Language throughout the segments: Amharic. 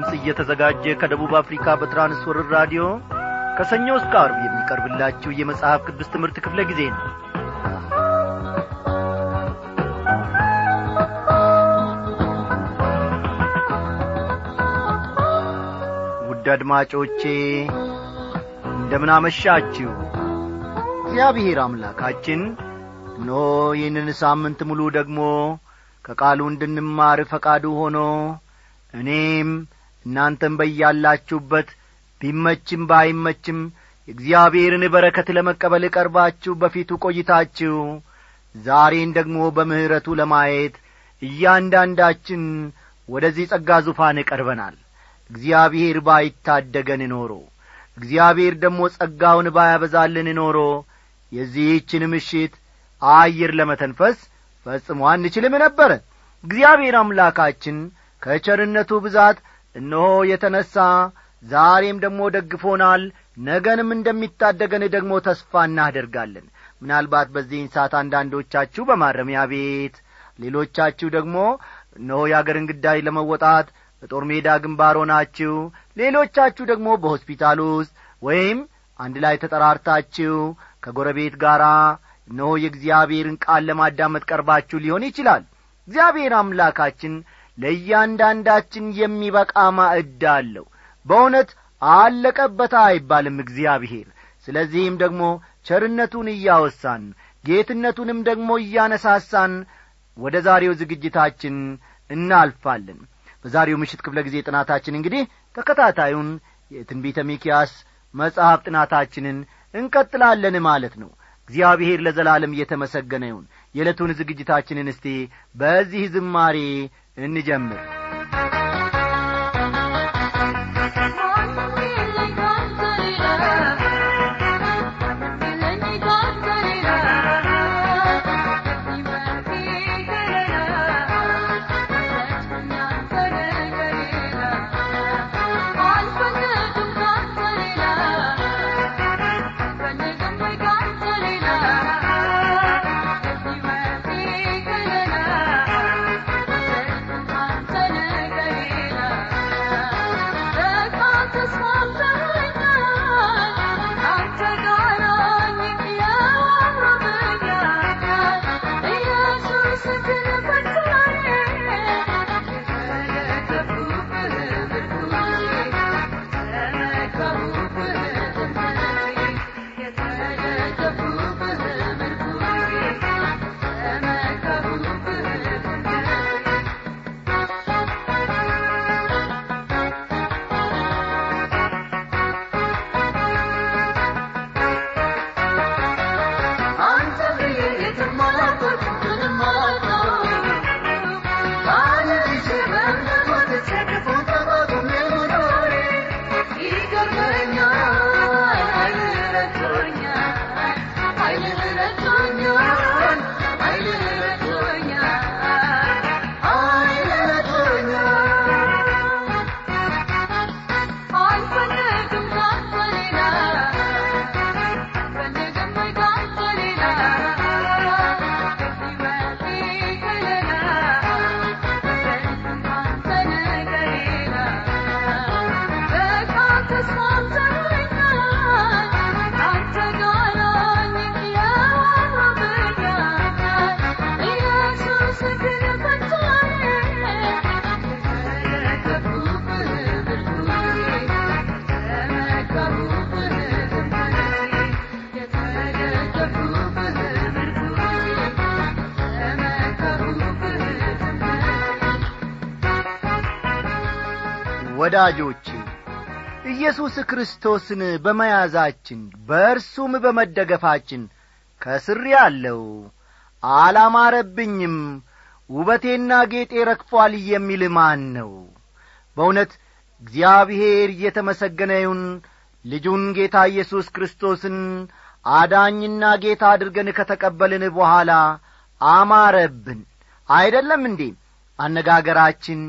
ድምፅ እየተዘጋጀ ከደቡብ አፍሪካ በትራንስወርር ራዲዮ ከሰኞ እስከ አርብ የሚቀርብላችሁ የመጽሐፍ ቅዱስ ትምህርት ክፍለ ጊዜ ነው። ውድ አድማጮቼ እንደምናመሻችሁ እግዚአብሔር አምላካችን ኖ ይህንን ሳምንት ሙሉ ደግሞ ከቃሉ እንድንማር ፈቃዱ ሆኖ እኔም እናንተም በያላችሁበት ቢመችም ባይመችም እግዚአብሔርን በረከት ለመቀበል ቀርባችሁ በፊቱ ቆይታችሁ ዛሬን ደግሞ በምሕረቱ ለማየት እያንዳንዳችን ወደዚህ ጸጋ ዙፋን ቀርበናል። እግዚአብሔር ባይታደገን ኖሮ እግዚአብሔር ደግሞ ጸጋውን ባያበዛልን ኖሮ የዚህችን ምሽት አየር ለመተንፈስ ፈጽሞ አንችልም ነበረ እግዚአብሔር አምላካችን ከቸርነቱ ብዛት እነሆ የተነሣ ዛሬም ደግሞ ደግፎናል ነገንም እንደሚታደገን ደግሞ ተስፋ እናደርጋለን። ምናልባት በዚህን ሰዓት አንዳንዶቻችሁ በማረሚያ ቤት ሌሎቻችሁ ደግሞ እነሆ የአገርን ግዳይ ለመወጣት በጦር ሜዳ ግንባር ሆናችሁ ሌሎቻችሁ ደግሞ በሆስፒታል ውስጥ ወይም አንድ ላይ ተጠራርታችሁ ከጎረቤት ጋር እነሆ የእግዚአብሔርን ቃል ለማዳመጥ ቀርባችሁ ሊሆን ይችላል። እግዚአብሔር አምላካችን ለእያንዳንዳችን የሚበቃ ማዕድ አለው። በእውነት አለቀበታ አይባልም እግዚአብሔር። ስለዚህም ደግሞ ቸርነቱን እያወሳን ጌትነቱንም ደግሞ እያነሳሳን ወደ ዛሬው ዝግጅታችን እናልፋለን። በዛሬው ምሽት ክፍለ ጊዜ ጥናታችን እንግዲህ ተከታታዩን የትንቢተ ሚኪያስ መጽሐፍ ጥናታችንን እንቀጥላለን ማለት ነው። እግዚአብሔር ለዘላለም እየተመሰገነ ይሁን። የዕለቱን ዝግጅታችንን እስቲ በዚህ ዝማሬ እንጀምር ወዳጆቼ ኢየሱስ ክርስቶስን በመያዛችን በእርሱም በመደገፋችን ከስር ያለው አላማረብኝም ውበቴና ጌጤ ረክፏል የሚል ማን ነው? በእውነት እግዚአብሔር እየተመሰገነ ይሁን ልጁን ጌታ ኢየሱስ ክርስቶስን አዳኝና ጌታ አድርገን ከተቀበልን በኋላ አማረብን። አይደለም እንዴ? አነጋገራችን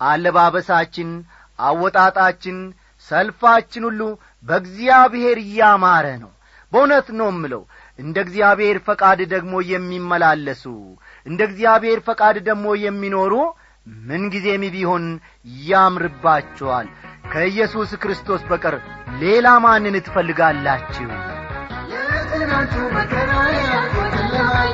አለባበሳችን አወጣጣችን ሰልፋችን ሁሉ በእግዚአብሔር እያማረ ነው። በእውነት ነው ምለው እንደ እግዚአብሔር ፈቃድ ደግሞ የሚመላለሱ እንደ እግዚአብሔር ፈቃድ ደግሞ የሚኖሩ ምንጊዜም ቢሆን ያምርባችኋል ከኢየሱስ ክርስቶስ በቀር ሌላ ማንን ትፈልጋላችሁ? የጽናቱ መከራ ያቆጨለማይ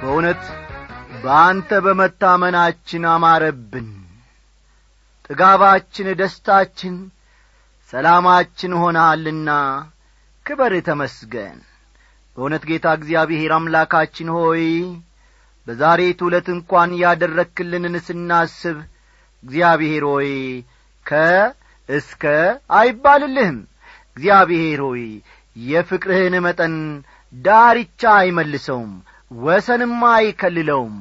በእውነት በአንተ በመታመናችን አማረብን። ጥጋባችን ደስታችን ሰላማችን ሆናልና ክበር ተመስገን። በእውነት ጌታ እግዚአብሔር አምላካችን ሆይ በዛሬቱ ዕለት እንኳን ያደረክልንን ስናስብ እግዚአብሔር ሆይ ከ እስከ አይባልልህም። እግዚአብሔር ሆይ የፍቅርህን መጠን ዳርቻ አይመልሰውም ወሰንም አይከልለውም።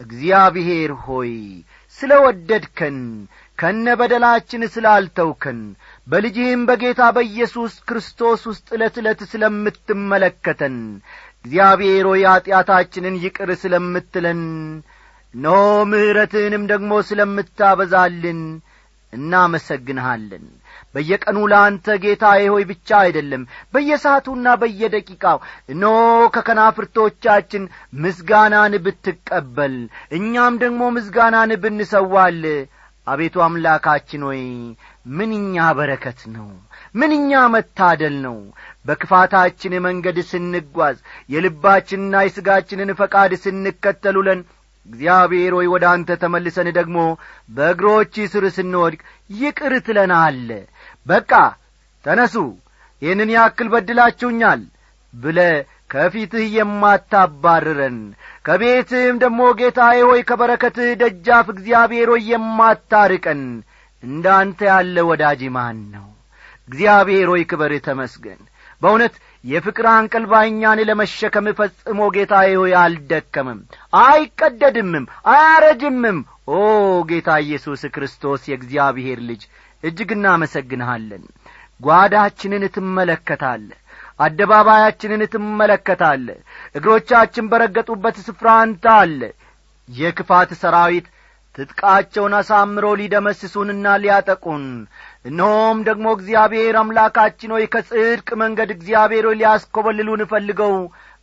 እግዚአብሔር ሆይ ስለ ወደድከን ከነ በደላችን ስላልተውከን በልጅህም በጌታ በኢየሱስ ክርስቶስ ውስጥ ዕለት ዕለት ስለምትመለከተን እግዚአብሔር ሆይ ኀጢአታችንን ይቅር ስለምትለን ኖ ምሕረትህንም ደግሞ ስለምታበዛልን እናመሰግንሃለን በየቀኑ ለአንተ ጌታዬ ሆይ ብቻ አይደለም በየሰዓቱና በየደቂቃው እኖ ከከናፍርቶቻችን ምስጋናን ብትቀበል እኛም ደግሞ ምስጋናን ብንሰዋል። አቤቱ አምላካችን ሆይ ምንኛ በረከት ነው ምንኛ መታደል ነው። በክፋታችን መንገድ ስንጓዝ የልባችንና የሥጋችንን ፈቃድ ስንከተሉለን እግዚአብሔር ሆይ ወደ አንተ ተመልሰን ደግሞ በእግሮች ስር ስንወድቅ ይቅር ትለናለ በቃ ተነሱ ይህንን ያክል በድላችሁኛል ብለ ከፊትህ የማታባርረን ከቤትህም ደግሞ ጌታዬ ሆይ ከበረከትህ ደጃፍ እግዚአብሔር ሆይ የማታርቀን እንዳንተ ያለ ወዳጅ ማን ነው? እግዚአብሔር ሆይ ክበር ተመስገን። በእውነት የፍቅር አንቀልባ እኛን ለመሸከም ፈጽሞ ጌታዬ ሆይ አልደከምም አይቀደድምም አያረጅምም። ኦ ጌታ ኢየሱስ ክርስቶስ የእግዚአብሔር ልጅ እጅግ እናመሰግንሃለን። ጓዳችንን ትመለከታለ አደባባያችንን ትመለከታለ እግሮቻችን በረገጡበት ስፍራ አንተ አለ። የክፋት ሰራዊት ትጥቃቸውን አሳምሮ ሊደመስሱንና ሊያጠቁን እነሆም ደግሞ እግዚአብሔር አምላካችን ሆይ ከጽድቅ መንገድ እግዚአብሔር ሆይ ሊያስኰበልሉን እፈልገው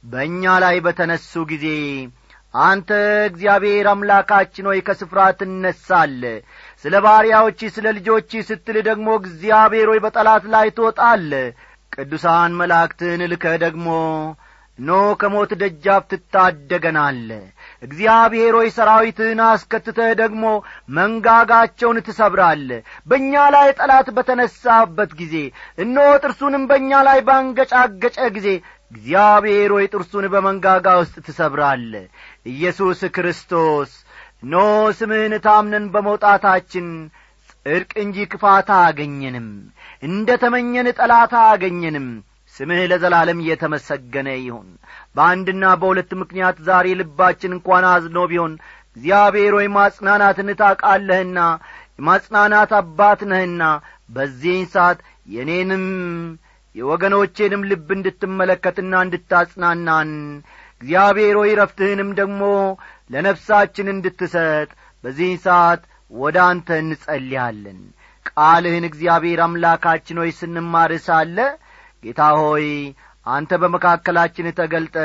በእኛ ላይ በተነሱ ጊዜ አንተ እግዚአብሔር አምላካችን ሆይ ከስፍራ ትነሳለ ስለ ባሪያዎች ስለ ልጆች ስትል ደግሞ እግዚአብሔር ሆይ በጠላት ላይ ትወጣለ ቅዱሳን መላእክትን ልከ ደግሞ ኖ ከሞት ደጃፍ ትታደገናለ እግዚአብሔር ሆይ ሰራዊትህን አስከትተህ ደግሞ መንጋጋቸውን ትሰብራለ በእኛ ላይ ጠላት በተነሳበት ጊዜ እነሆ ጥርሱንም በእኛ ላይ ባንገጫገጨ ጊዜ እግዚአብሔር ሆይ ጥርሱን በመንጋጋ ውስጥ ትሰብራለ ኢየሱስ ክርስቶስ ኖ ስምህን ታምነን በመውጣታችን ጽድቅ እንጂ ክፋታ አገኘንም እንደ ተመኘን ጠላታ አገኘንም ስምህ ለዘላለም እየተመሰገነ ይሁን። በአንድና በሁለት ምክንያት ዛሬ ልባችን እንኳን አዝኖ ቢሆን እግዚአብሔር ሆይ ማጽናናትን ታቃለህና የማጽናናት አባት ነህና በዚህን ሰዓት የእኔንም የወገኖቼንም ልብ እንድትመለከትና እንድታጽናናን እግዚአብሔር ሆይ ረፍትህንም ደግሞ ለነፍሳችን እንድትሰጥ በዚህን ሰዓት ወደ አንተ እንጸልያለን። ቃልህን እግዚአብሔር አምላካችን ሆይ ስንማር ሳለ ጌታ ሆይ አንተ በመካከላችን ተገልጠ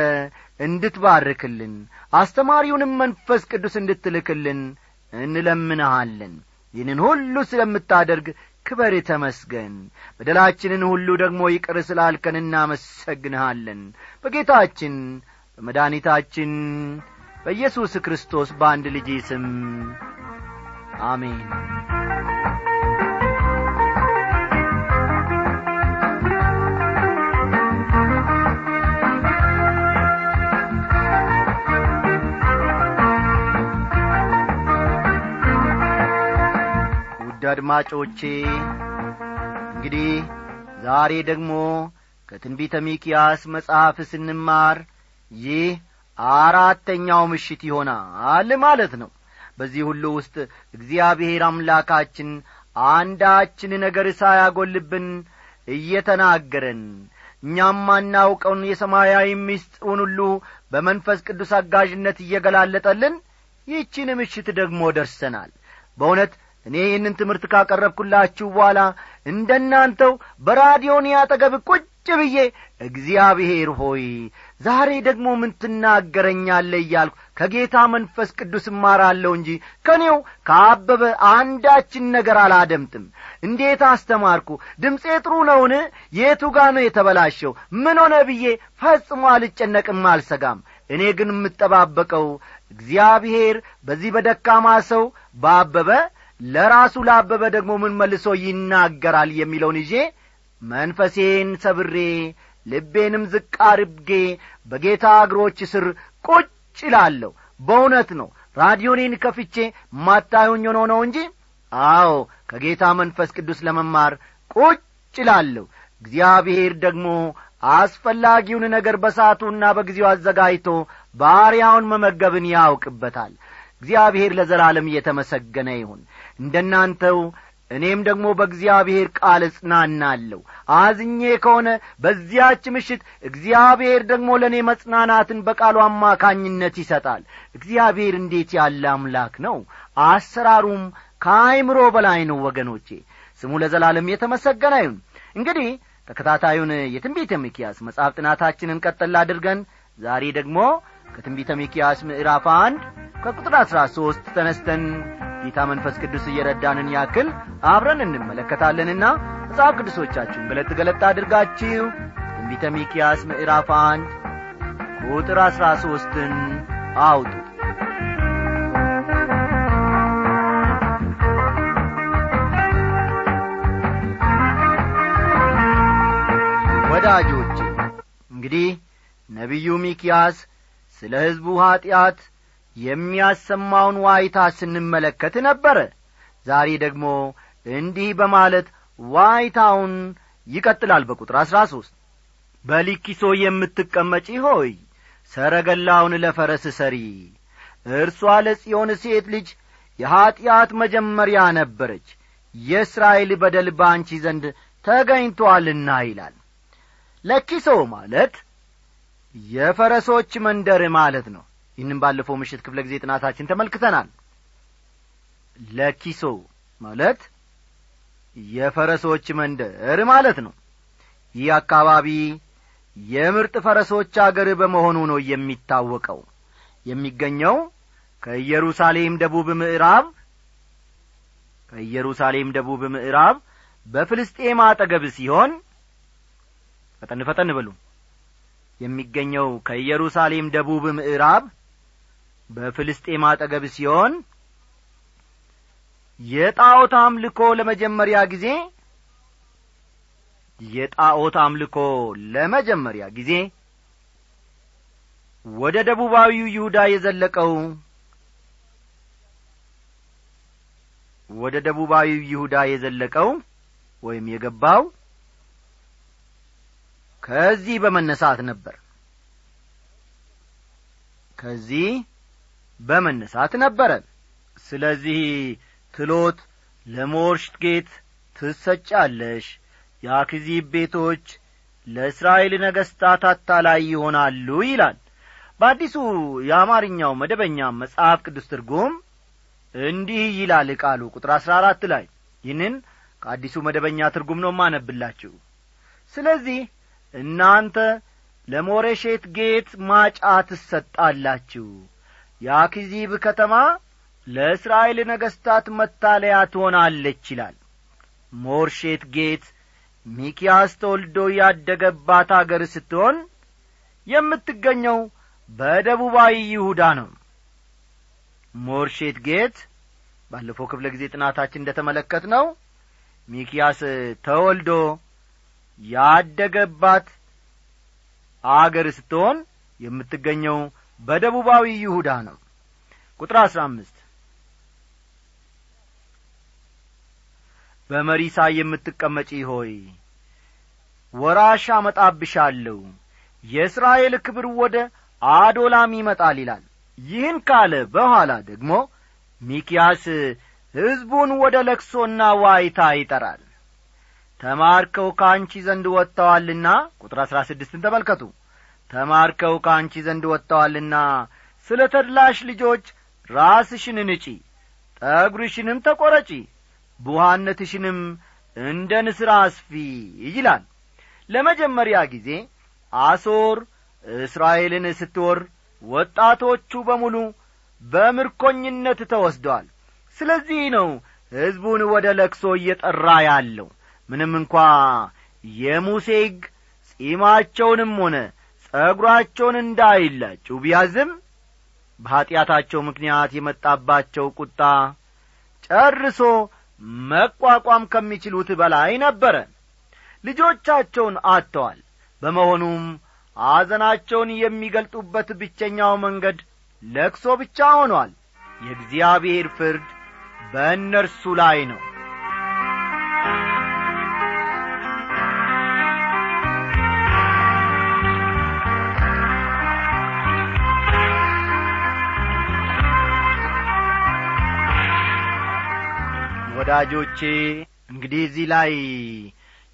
እንድትባርክልን አስተማሪውንም መንፈስ ቅዱስ እንድትልክልን እንለምንሃለን። ይህንን ሁሉ ስለምታደርግ ክበር ተመስገን። በደላችንን ሁሉ ደግሞ ይቅር ስላልከን እናመሰግንሃለን። በጌታችን በመድኃኒታችን በኢየሱስ ክርስቶስ በአንድ ልጅ ስም አሜን። ውድ አድማጮቼ እንግዲህ ዛሬ ደግሞ ከትንቢተ ሚክያስ መጽሐፍ ስንማር ይህ አራተኛው ምሽት ይሆናል ማለት ነው። በዚህ ሁሉ ውስጥ እግዚአብሔር አምላካችን አንዳችን ነገር ሳያጐልብን እየተናገረን እኛም ማናውቀውን የሰማያዊ ምስጢሩን ሁሉ በመንፈስ ቅዱስ አጋዥነት እየገላለጠልን ይህችን ምሽት ደግሞ ደርሰናል። በእውነት እኔ ይህንን ትምህርት ካቀረብኩላችሁ በኋላ እንደ እናንተው በራዲዮን ያጠገብ ቁጭ ብዬ እግዚአብሔር ሆይ ዛሬ ደግሞ ምን ትናገረኛለ እያልኩ ከጌታ መንፈስ ቅዱስ እማራለሁ እንጂ ከኔው ከአበበ አንዳችን ነገር አላደምጥም። እንዴት አስተማርኩ? ድምፄ ጥሩ ነውን? የቱ ጋ ነው የተበላሸው? ምን ሆነ ብዬ ፈጽሞ አልጨነቅም አልሰጋም። እኔ ግን የምጠባበቀው እግዚአብሔር በዚህ በደካማ ሰው ባበበ ለራሱ ላበበ ደግሞ ምን መልሶ ይናገራል የሚለውን ይዤ መንፈሴን ሰብሬ ልቤንም ዝቅ አርጌ በጌታ እግሮች ስር ቁጭ ይላለሁ በእውነት ነው። ራዲዮኔን ከፍቼ ማታዩኝ ሆኖ ነው እንጂ? አዎ ከጌታ መንፈስ ቅዱስ ለመማር ቁጭ ይላለሁ እግዚአብሔር ደግሞ አስፈላጊውን ነገር በሳቱና በጊዜው አዘጋጅቶ ባሪያውን መመገብን ያውቅበታል። እግዚአብሔር ለዘላለም እየተመሰገነ ይሁን። እንደ እናንተው እኔም ደግሞ በእግዚአብሔር ቃል እጽናናለሁ። አዝኜ ከሆነ በዚያች ምሽት እግዚአብሔር ደግሞ ለእኔ መጽናናትን በቃሉ አማካኝነት ይሰጣል። እግዚአብሔር እንዴት ያለ አምላክ ነው! አሰራሩም ከአይምሮ በላይ ነው ወገኖቼ። ስሙ ለዘላለም የተመሰገነ ይሁን። እንግዲህ ተከታታዩን የትንቢተ ሚኪያስ መጽሐፍ ጥናታችንን ቀጠል አድርገን ዛሬ ደግሞ ከትንቢተ ሚኪያስ ምዕራፍ አንድ ከቁጥር አሥራ ሦስት ተነስተን ጌታ መንፈስ ቅዱስ እየረዳንን ያክል አብረን እንመለከታለንና መጽሐፍ ቅዱሶቻችሁን ገለጥ ገለጥ አድርጋችሁ ትንቢተ ሚኪያስ ምዕራፍ አንድ ቁጥር አሥራ ሦስትን አውጡ። ወዳጆች እንግዲህ ነቢዩ ሚኪያስ ስለ ሕዝቡ ኀጢአት የሚያሰማውን ዋይታ ስንመለከት ነበረ ዛሬ ደግሞ እንዲህ በማለት ዋይታውን ይቀጥላል በቁጥር አሥራ ሦስት በሊኪሶ የምትቀመጪ ሆይ ሰረገላውን ለፈረስ ሰሪ። እርሷ ለጽዮን ሴት ልጅ የኀጢአት መጀመሪያ ነበረች። የእስራኤል በደል በአንቺ ዘንድ ተገኝቶአልና ይላል። ለኪሶ ማለት የፈረሶች መንደር ማለት ነው። ይህንም ባለፈው ምሽት ክፍለ ጊዜ ጥናታችን ተመልክተናል። ለኪሶ ማለት የፈረሶች መንደር ማለት ነው። ይህ አካባቢ የምርጥ ፈረሶች አገር በመሆኑ ነው የሚታወቀው። የሚገኘው ከኢየሩሳሌም ደቡብ ምዕራብ ከኢየሩሳሌም ደቡብ ምዕራብ በፍልስጤም አጠገብ ሲሆን ፈጠን ፈጠን በሉ የሚገኘው ከኢየሩሳሌም ደቡብ ምዕራብ በፍልስጤም አጠገብ ሲሆን የጣዖት አምልኮ ለመጀመሪያ ጊዜ የጣዖት አምልኮ ለመጀመሪያ ጊዜ ወደ ደቡባዊው ይሁዳ የዘለቀው ወደ ደቡባዊው ይሁዳ የዘለቀው ወይም የገባው ከዚህ በመነሳት ነበር። ከዚህ በመነሳት ነበረ። ስለዚህ ትሎት ለሞርሽት ጌት ትሰጫለሽ። የአክዚብ ቤቶች ለእስራኤል ነገሥታት አታላይ ይሆናሉ ይላል። በአዲሱ የአማርኛው መደበኛ መጽሐፍ ቅዱስ ትርጉም እንዲህ ይላል ቃሉ ቁጥር አሥራ አራት ላይ። ይህንን ከአዲሱ መደበኛ ትርጉም ነው ማነብላችሁ ስለዚህ እናንተ ለሞሬሼት ጌት ማጫ ትሰጣላችሁ። የአክዚብ ከተማ ለእስራኤል ነገሥታት መታለያ ትሆናለች ይላል። ሞርሼት ጌት ሚኪያስ ተወልዶ ያደገባት አገር ስትሆን የምትገኘው በደቡባዊ ይሁዳ ነው። ሞርሼት ጌት ባለፈው ክፍለ ጊዜ ጥናታችን እንደተመለከትነው ሚኪያስ ተወልዶ ያደገባት አገር ስትሆን የምትገኘው በደቡባዊ ይሁዳ ነው። ቁጥር አሥራ አምስት በመሪሳ የምትቀመጪ ሆይ ወራሽ አመጣብሻለሁ የእስራኤል ክብር ወደ አዶላም ይመጣል ይላል። ይህን ካለ በኋላ ደግሞ ሚኪያስ ሕዝቡን ወደ ለክሶና ዋይታ ይጠራል ተማርከው ከአንቺ ዘንድ ወጥተዋልና? ቁጥር አሥራ ስድስትን ተመልከቱ። ተማርከው ከአንቺ ዘንድ ወጥተዋልና ስለ ተድላሽ ልጆች ራስሽን ንጪ ጠጒርሽንም ተቈረጪ ቡሃነትሽንም እንደ ንስር አስፊ ይላል። ለመጀመሪያ ጊዜ አሶር እስራኤልን ስትወር ወጣቶቹ በሙሉ በምርኮኝነት ተወስደዋል ስለዚህ ነው ሕዝቡን ወደ ለክሶ እየጠራ ያለው ምንም እንኳ የሙሴ ሕግ ጺማቸውንም ሆነ ጸጒራቸውን እንዳይላጩ ቢያዝም በኀጢአታቸው ምክንያት የመጣባቸው ቁጣ ጨርሶ መቋቋም ከሚችሉት በላይ ነበረ። ልጆቻቸውን አጥተዋል። በመሆኑም አዘናቸውን የሚገልጡበት ብቸኛው መንገድ ለክሶ ብቻ ሆኗል። የእግዚአብሔር ፍርድ በእነርሱ ላይ ነው ወዳጆቼ እንግዲህ እዚህ ላይ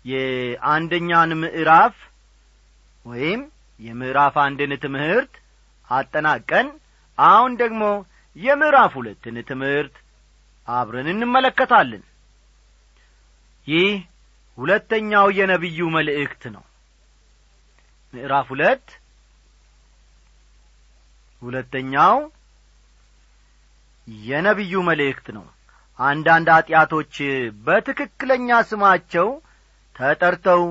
የአንደኛን ምዕራፍ ወይም የምዕራፍ አንድን ትምህርት አጠናቀን አሁን ደግሞ የምዕራፍ ሁለትን ትምህርት አብረን እንመለከታለን። ይህ ሁለተኛው የነቢዩ መልእክት ነው። ምዕራፍ ሁለት ሁለተኛው የነቢዩ መልእክት ነው አንዳንድ ኀጢአቶች በትክክለኛ ስማቸው ተጠርተው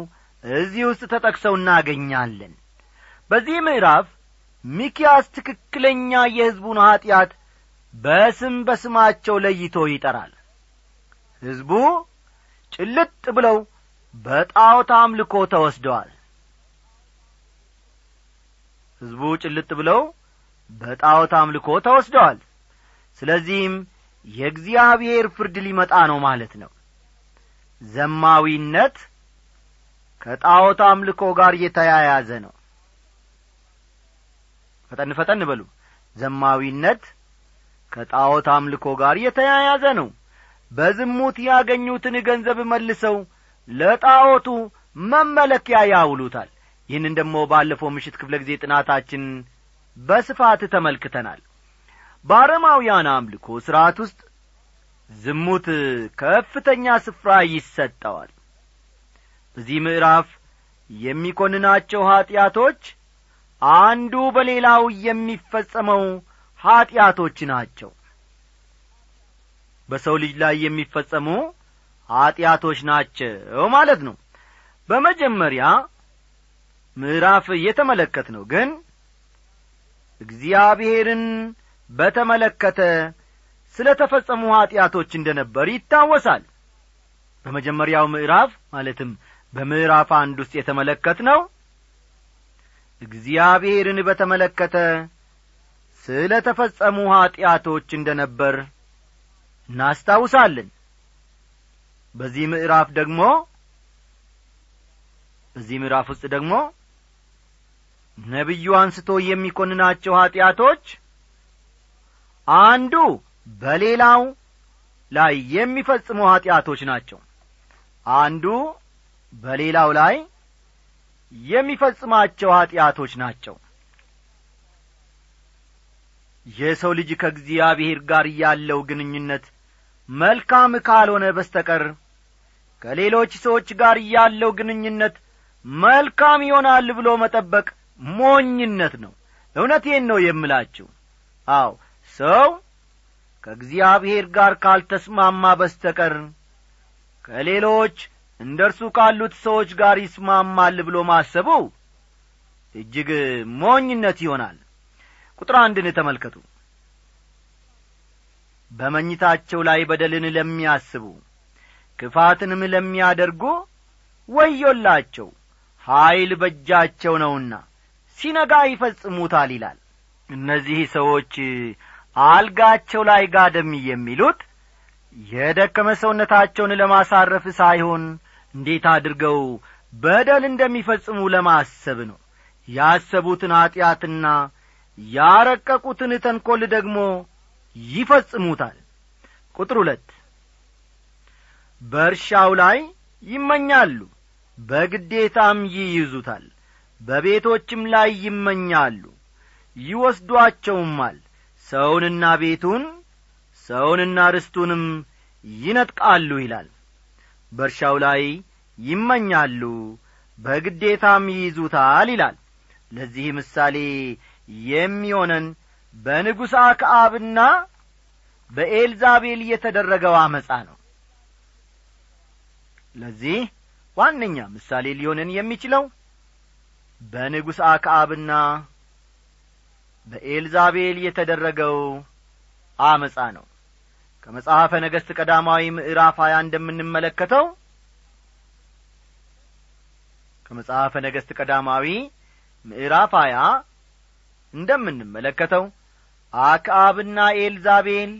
እዚህ ውስጥ ተጠቅሰው እናገኛለን። በዚህ ምዕራፍ ሚኪያስ ትክክለኛ የሕዝቡን ኀጢአት በስም በስማቸው ለይቶ ይጠራል። ሕዝቡ ጭልጥ ብለው በጣዖት አምልኮ ተወስደዋል። ሕዝቡ ጭልጥ ብለው በጣዖት አምልኮ ተወስደዋል። ስለዚህም የእግዚአብሔር ፍርድ ሊመጣ ነው ማለት ነው። ዘማዊነት ከጣዖት አምልኮ ጋር የተያያዘ ነው። ፈጠን ፈጠን በሉ። ዘማዊነት ከጣዖት አምልኮ ጋር የተያያዘ ነው። በዝሙት ያገኙትን ገንዘብ መልሰው ለጣዖቱ መመለኪያ ያውሉታል። ይህንን ደግሞ ባለፈው ምሽት ክፍለ ጊዜ ጥናታችን በስፋት ተመልክተናል በአረማውያን አምልኮ ሥርዓት ውስጥ ዝሙት ከፍተኛ ስፍራ ይሰጠዋል። በዚህ ምዕራፍ የሚኰንናቸው ኀጢአቶች አንዱ በሌላው የሚፈጸመው ኀጢአቶች ናቸው። በሰው ልጅ ላይ የሚፈጸሙ ኀጢአቶች ናቸው ማለት ነው። በመጀመሪያ ምዕራፍ የተመለከት ነው ግን እግዚአብሔርን በተመለከተ ስለ ተፈጸሙ ኀጢአቶች እንደ ነበር ይታወሳል። በመጀመሪያው ምዕራፍ ማለትም በምዕራፍ አንድ ውስጥ የተመለከት ነው እግዚአብሔርን በተመለከተ ስለ ተፈጸሙ ኀጢአቶች እንደ ነበር እናስታውሳለን። በዚህ ምዕራፍ ደግሞ በዚህ ምዕራፍ ውስጥ ደግሞ ነቢዩ አንስቶ የሚኰንናቸው ኀጢአቶች አንዱ በሌላው ላይ የሚፈጽሙ ኀጢአቶች ናቸው። አንዱ በሌላው ላይ የሚፈጽማቸው ኀጢአቶች ናቸው። የሰው ልጅ ከእግዚአብሔር ጋር ያለው ግንኙነት መልካም ካልሆነ በስተቀር ከሌሎች ሰዎች ጋር ያለው ግንኙነት መልካም ይሆናል ብሎ መጠበቅ ሞኝነት ነው። እውነቴን ነው የምላችሁ። አው ሰው ከእግዚአብሔር ጋር ካልተስማማ በስተቀር ከሌሎች እንደ እርሱ ካሉት ሰዎች ጋር ይስማማል ብሎ ማሰቡ እጅግ ሞኝነት ይሆናል። ቁጥር አንድን ተመልከቱ። በመኝታቸው ላይ በደልን ለሚያስቡ ክፋትንም ለሚያደርጉ ወዮላቸው ኀይል በእጃቸው ነውና ሲነጋ ይፈጽሙታል ይላል። እነዚህ ሰዎች አልጋቸው ላይ ጋደም የሚሉት የደከመ ሰውነታቸውን ለማሳረፍ ሳይሆን እንዴት አድርገው በደል እንደሚፈጽሙ ለማሰብ ነው። ያሰቡትን ኀጢአትና ያረቀቁትን ተንኰል ደግሞ ይፈጽሙታል። ቁጥር ሁለት በእርሻው ላይ ይመኛሉ በግዴታም ይይዙታል በቤቶችም ላይ ይመኛሉ ይወስዷቸውማል ሰውንና ቤቱን ሰውንና ርስቱንም ይነጥቃሉ ይላል። በእርሻው ላይ ይመኛሉ በግዴታም ይይዙታል ይላል። ለዚህ ምሳሌ የሚሆነን በንጉሥ አክዓብና በኤልዛቤል የተደረገው አመፃ ነው። ለዚህ ዋነኛ ምሳሌ ሊሆንን የሚችለው በንጉሥ አክዓብና በኤልዛቤል የተደረገው አመፃ ነው። ከመጽሐፈ ነገሥት ቀዳማዊ ምዕራፍ ሀያ እንደምንመለከተው ከመጽሐፈ ነገሥት ቀዳማዊ ምዕራፍ ሀያ እንደምንመለከተው አክዓብና ኤልዛቤል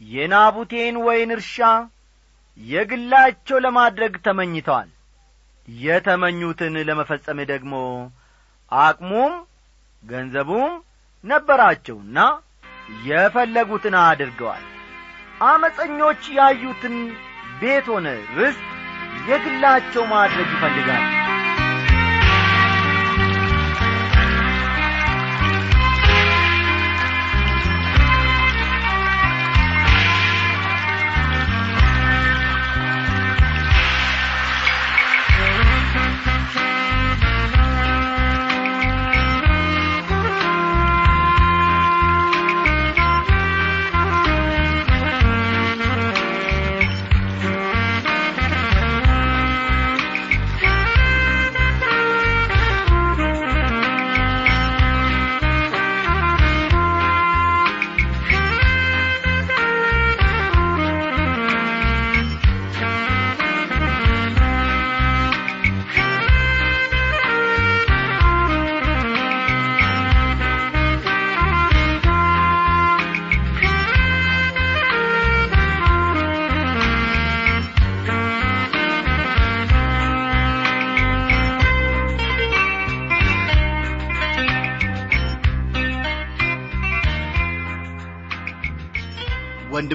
የናቡቴን ወይን እርሻ የግላቸው ለማድረግ ተመኝተዋል። የተመኙትን ለመፈጸም ደግሞ አቅሙም ገንዘቡም ነበራቸውና የፈለጉትን አድርገዋል። አመፀኞች ያዩትን ቤት ሆነ ርስት የግላቸው ማድረግ ይፈልጋል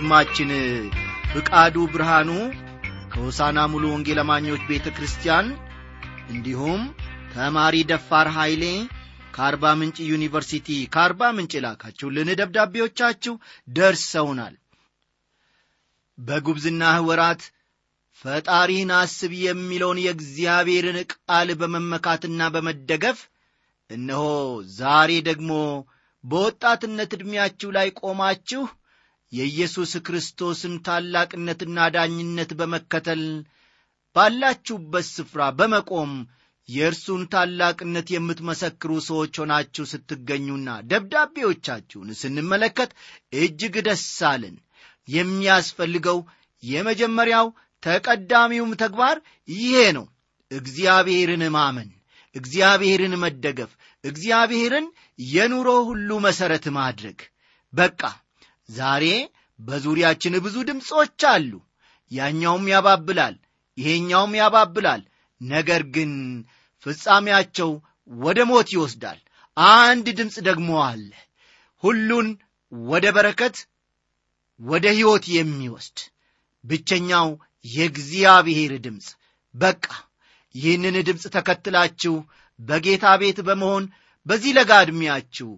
ወንድማችን ፍቃዱ ብርሃኑ ከሆሳና ሙሉ ወንጌል አማኞች ቤተ ክርስቲያን እንዲሁም ተማሪ ደፋር ኃይሌ ከአርባ ምንጭ ዩኒቨርሲቲ ከአርባ ምንጭ ላካችሁልን ደብዳቤዎቻችሁ ደርሰውናል። በጉብዝናህ ወራት ፈጣሪህን አስብ የሚለውን የእግዚአብሔርን ቃል በመመካትና በመደገፍ እነሆ ዛሬ ደግሞ በወጣትነት ዕድሜያችሁ ላይ ቆማችሁ የኢየሱስ ክርስቶስን ታላቅነትና ዳኝነት በመከተል ባላችሁበት ስፍራ በመቆም የእርሱን ታላቅነት የምትመሰክሩ ሰዎች ሆናችሁ ስትገኙና ደብዳቤዎቻችሁን ስንመለከት እጅግ ደስ አለን። የሚያስፈልገው የመጀመሪያው ተቀዳሚውም ተግባር ይሄ ነው። እግዚአብሔርን ማመን እግዚአብሔርን መደገፍ እግዚአብሔርን የኑሮ ሁሉ መሠረት ማድረግ። በቃ ዛሬ በዙሪያችን ብዙ ድምፆች አሉ። ያኛውም ያባብላል ይሄኛውም ያባብላል። ነገር ግን ፍጻሜያቸው ወደ ሞት ይወስዳል። አንድ ድምፅ ደግሞ አለ ሁሉን ወደ በረከት ወደ ሕይወት የሚወስድ ብቸኛው የእግዚአብሔር ድምፅ። በቃ ይህንን ድምፅ ተከትላችሁ በጌታ ቤት በመሆን በዚህ ለጋ ዕድሜያችሁ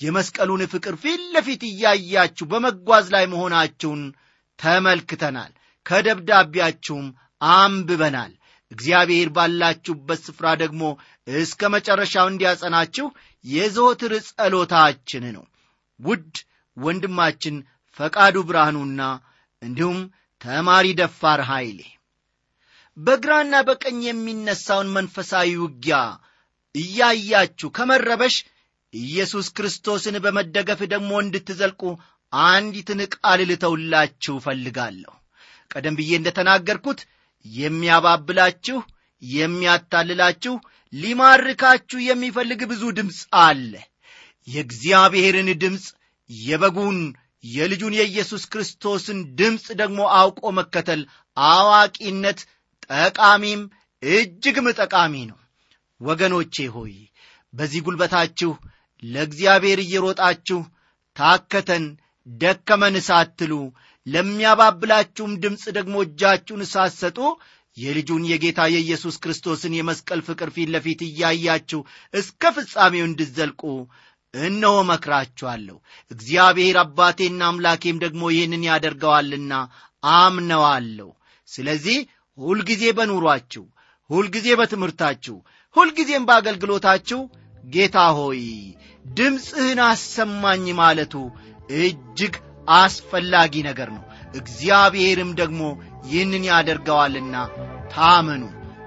የመስቀሉን ፍቅር ፊት ለፊት እያያችሁ በመጓዝ ላይ መሆናችሁን ተመልክተናል። ከደብዳቤያችሁም አንብበናል። እግዚአብሔር ባላችሁበት ስፍራ ደግሞ እስከ መጨረሻው እንዲያጸናችሁ የዘወትር ጸሎታችን ነው። ውድ ወንድማችን ፈቃዱ ብርሃኑና እንዲሁም ተማሪ ደፋር ኃይሌ በግራና በቀኝ የሚነሳውን መንፈሳዊ ውጊያ እያያችሁ ከመረበሽ ኢየሱስ ክርስቶስን በመደገፍ ደግሞ እንድትዘልቁ አንዲትን ቃል ልተውላችሁ እፈልጋለሁ። ቀደም ብዬ እንደ ተናገርኩት የሚያባብላችሁ የሚያታልላችሁ ሊማርካችሁ የሚፈልግ ብዙ ድምፅ አለ። የእግዚአብሔርን ድምፅ የበጉን የልጁን የኢየሱስ ክርስቶስን ድምፅ ደግሞ አውቆ መከተል አዋቂነት ጠቃሚም እጅግም ጠቃሚ ነው። ወገኖቼ ሆይ በዚህ ጉልበታችሁ ለእግዚአብሔር እየሮጣችሁ ታከተን ደከመን ሳትሉ ለሚያባብላችሁም ድምፅ ደግሞ እጃችሁን ሳትሰጡ የልጁን የጌታ የኢየሱስ ክርስቶስን የመስቀል ፍቅር ፊት ለፊት እያያችሁ እስከ ፍጻሜው እንድዘልቁ እነሆ መክራችኋለሁ። እግዚአብሔር አባቴና አምላኬም ደግሞ ይህንን ያደርገዋልና አምነዋለሁ። ስለዚህ ሁልጊዜ በኑሯችሁ ሁልጊዜ በትምህርታችሁ ሁልጊዜም በአገልግሎታችሁ ጌታ ሆይ ድምፅህን አሰማኝ ማለቱ እጅግ አስፈላጊ ነገር ነው። እግዚአብሔርም ደግሞ ይህንን ያደርገዋልና ታመኑ።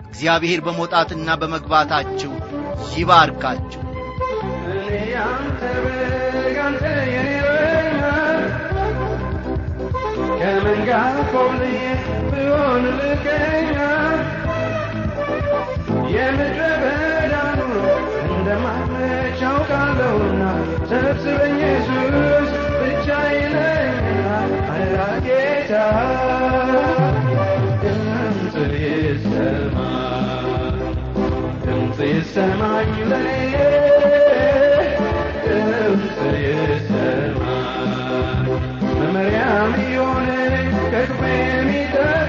እግዚአብሔር በመውጣትና በመግባታችሁ ይባርካችሁ። የምድረ በዳ እንደማመች አውቃለሁና ሰብስበኝ ኢየሱስ ብቻዬንና አደራ ጌታ ድምፅ ይሰማ ድምፅ ይሰማኝ ለኔ ድምፅ ይሰማኝ መመሪያም የሆነ ከክፉ የሚጠብቀኝ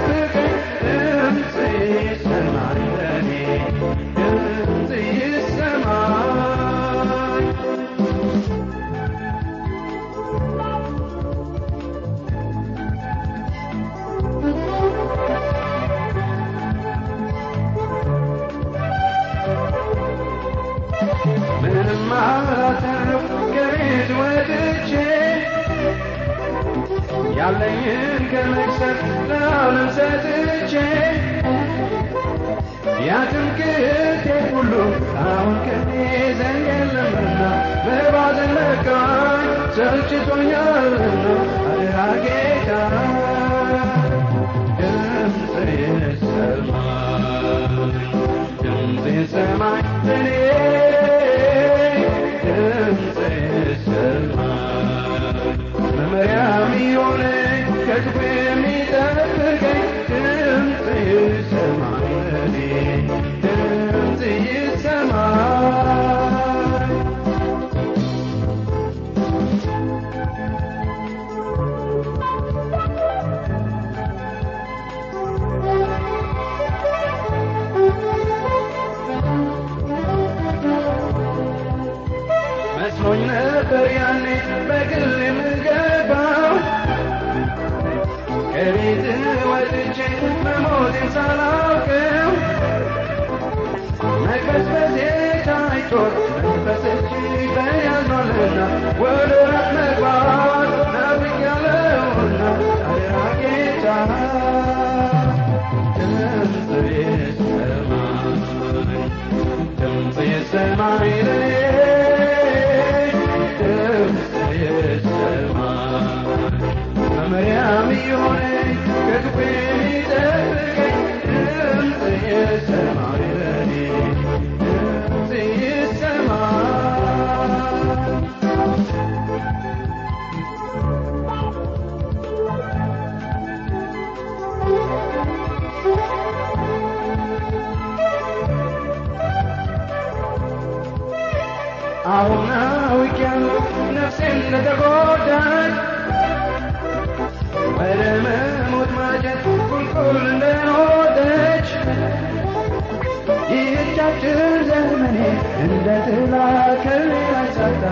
ለኔ ድምፅ ይሰማኝ አሁን አውቄያለሁ ነፍሴን እንደተጎዳች ወደ መሞት ማጀት ቁልቁል እንደሮጠች ዘመኔ እንደ ጥላ ከሌላ ሳታ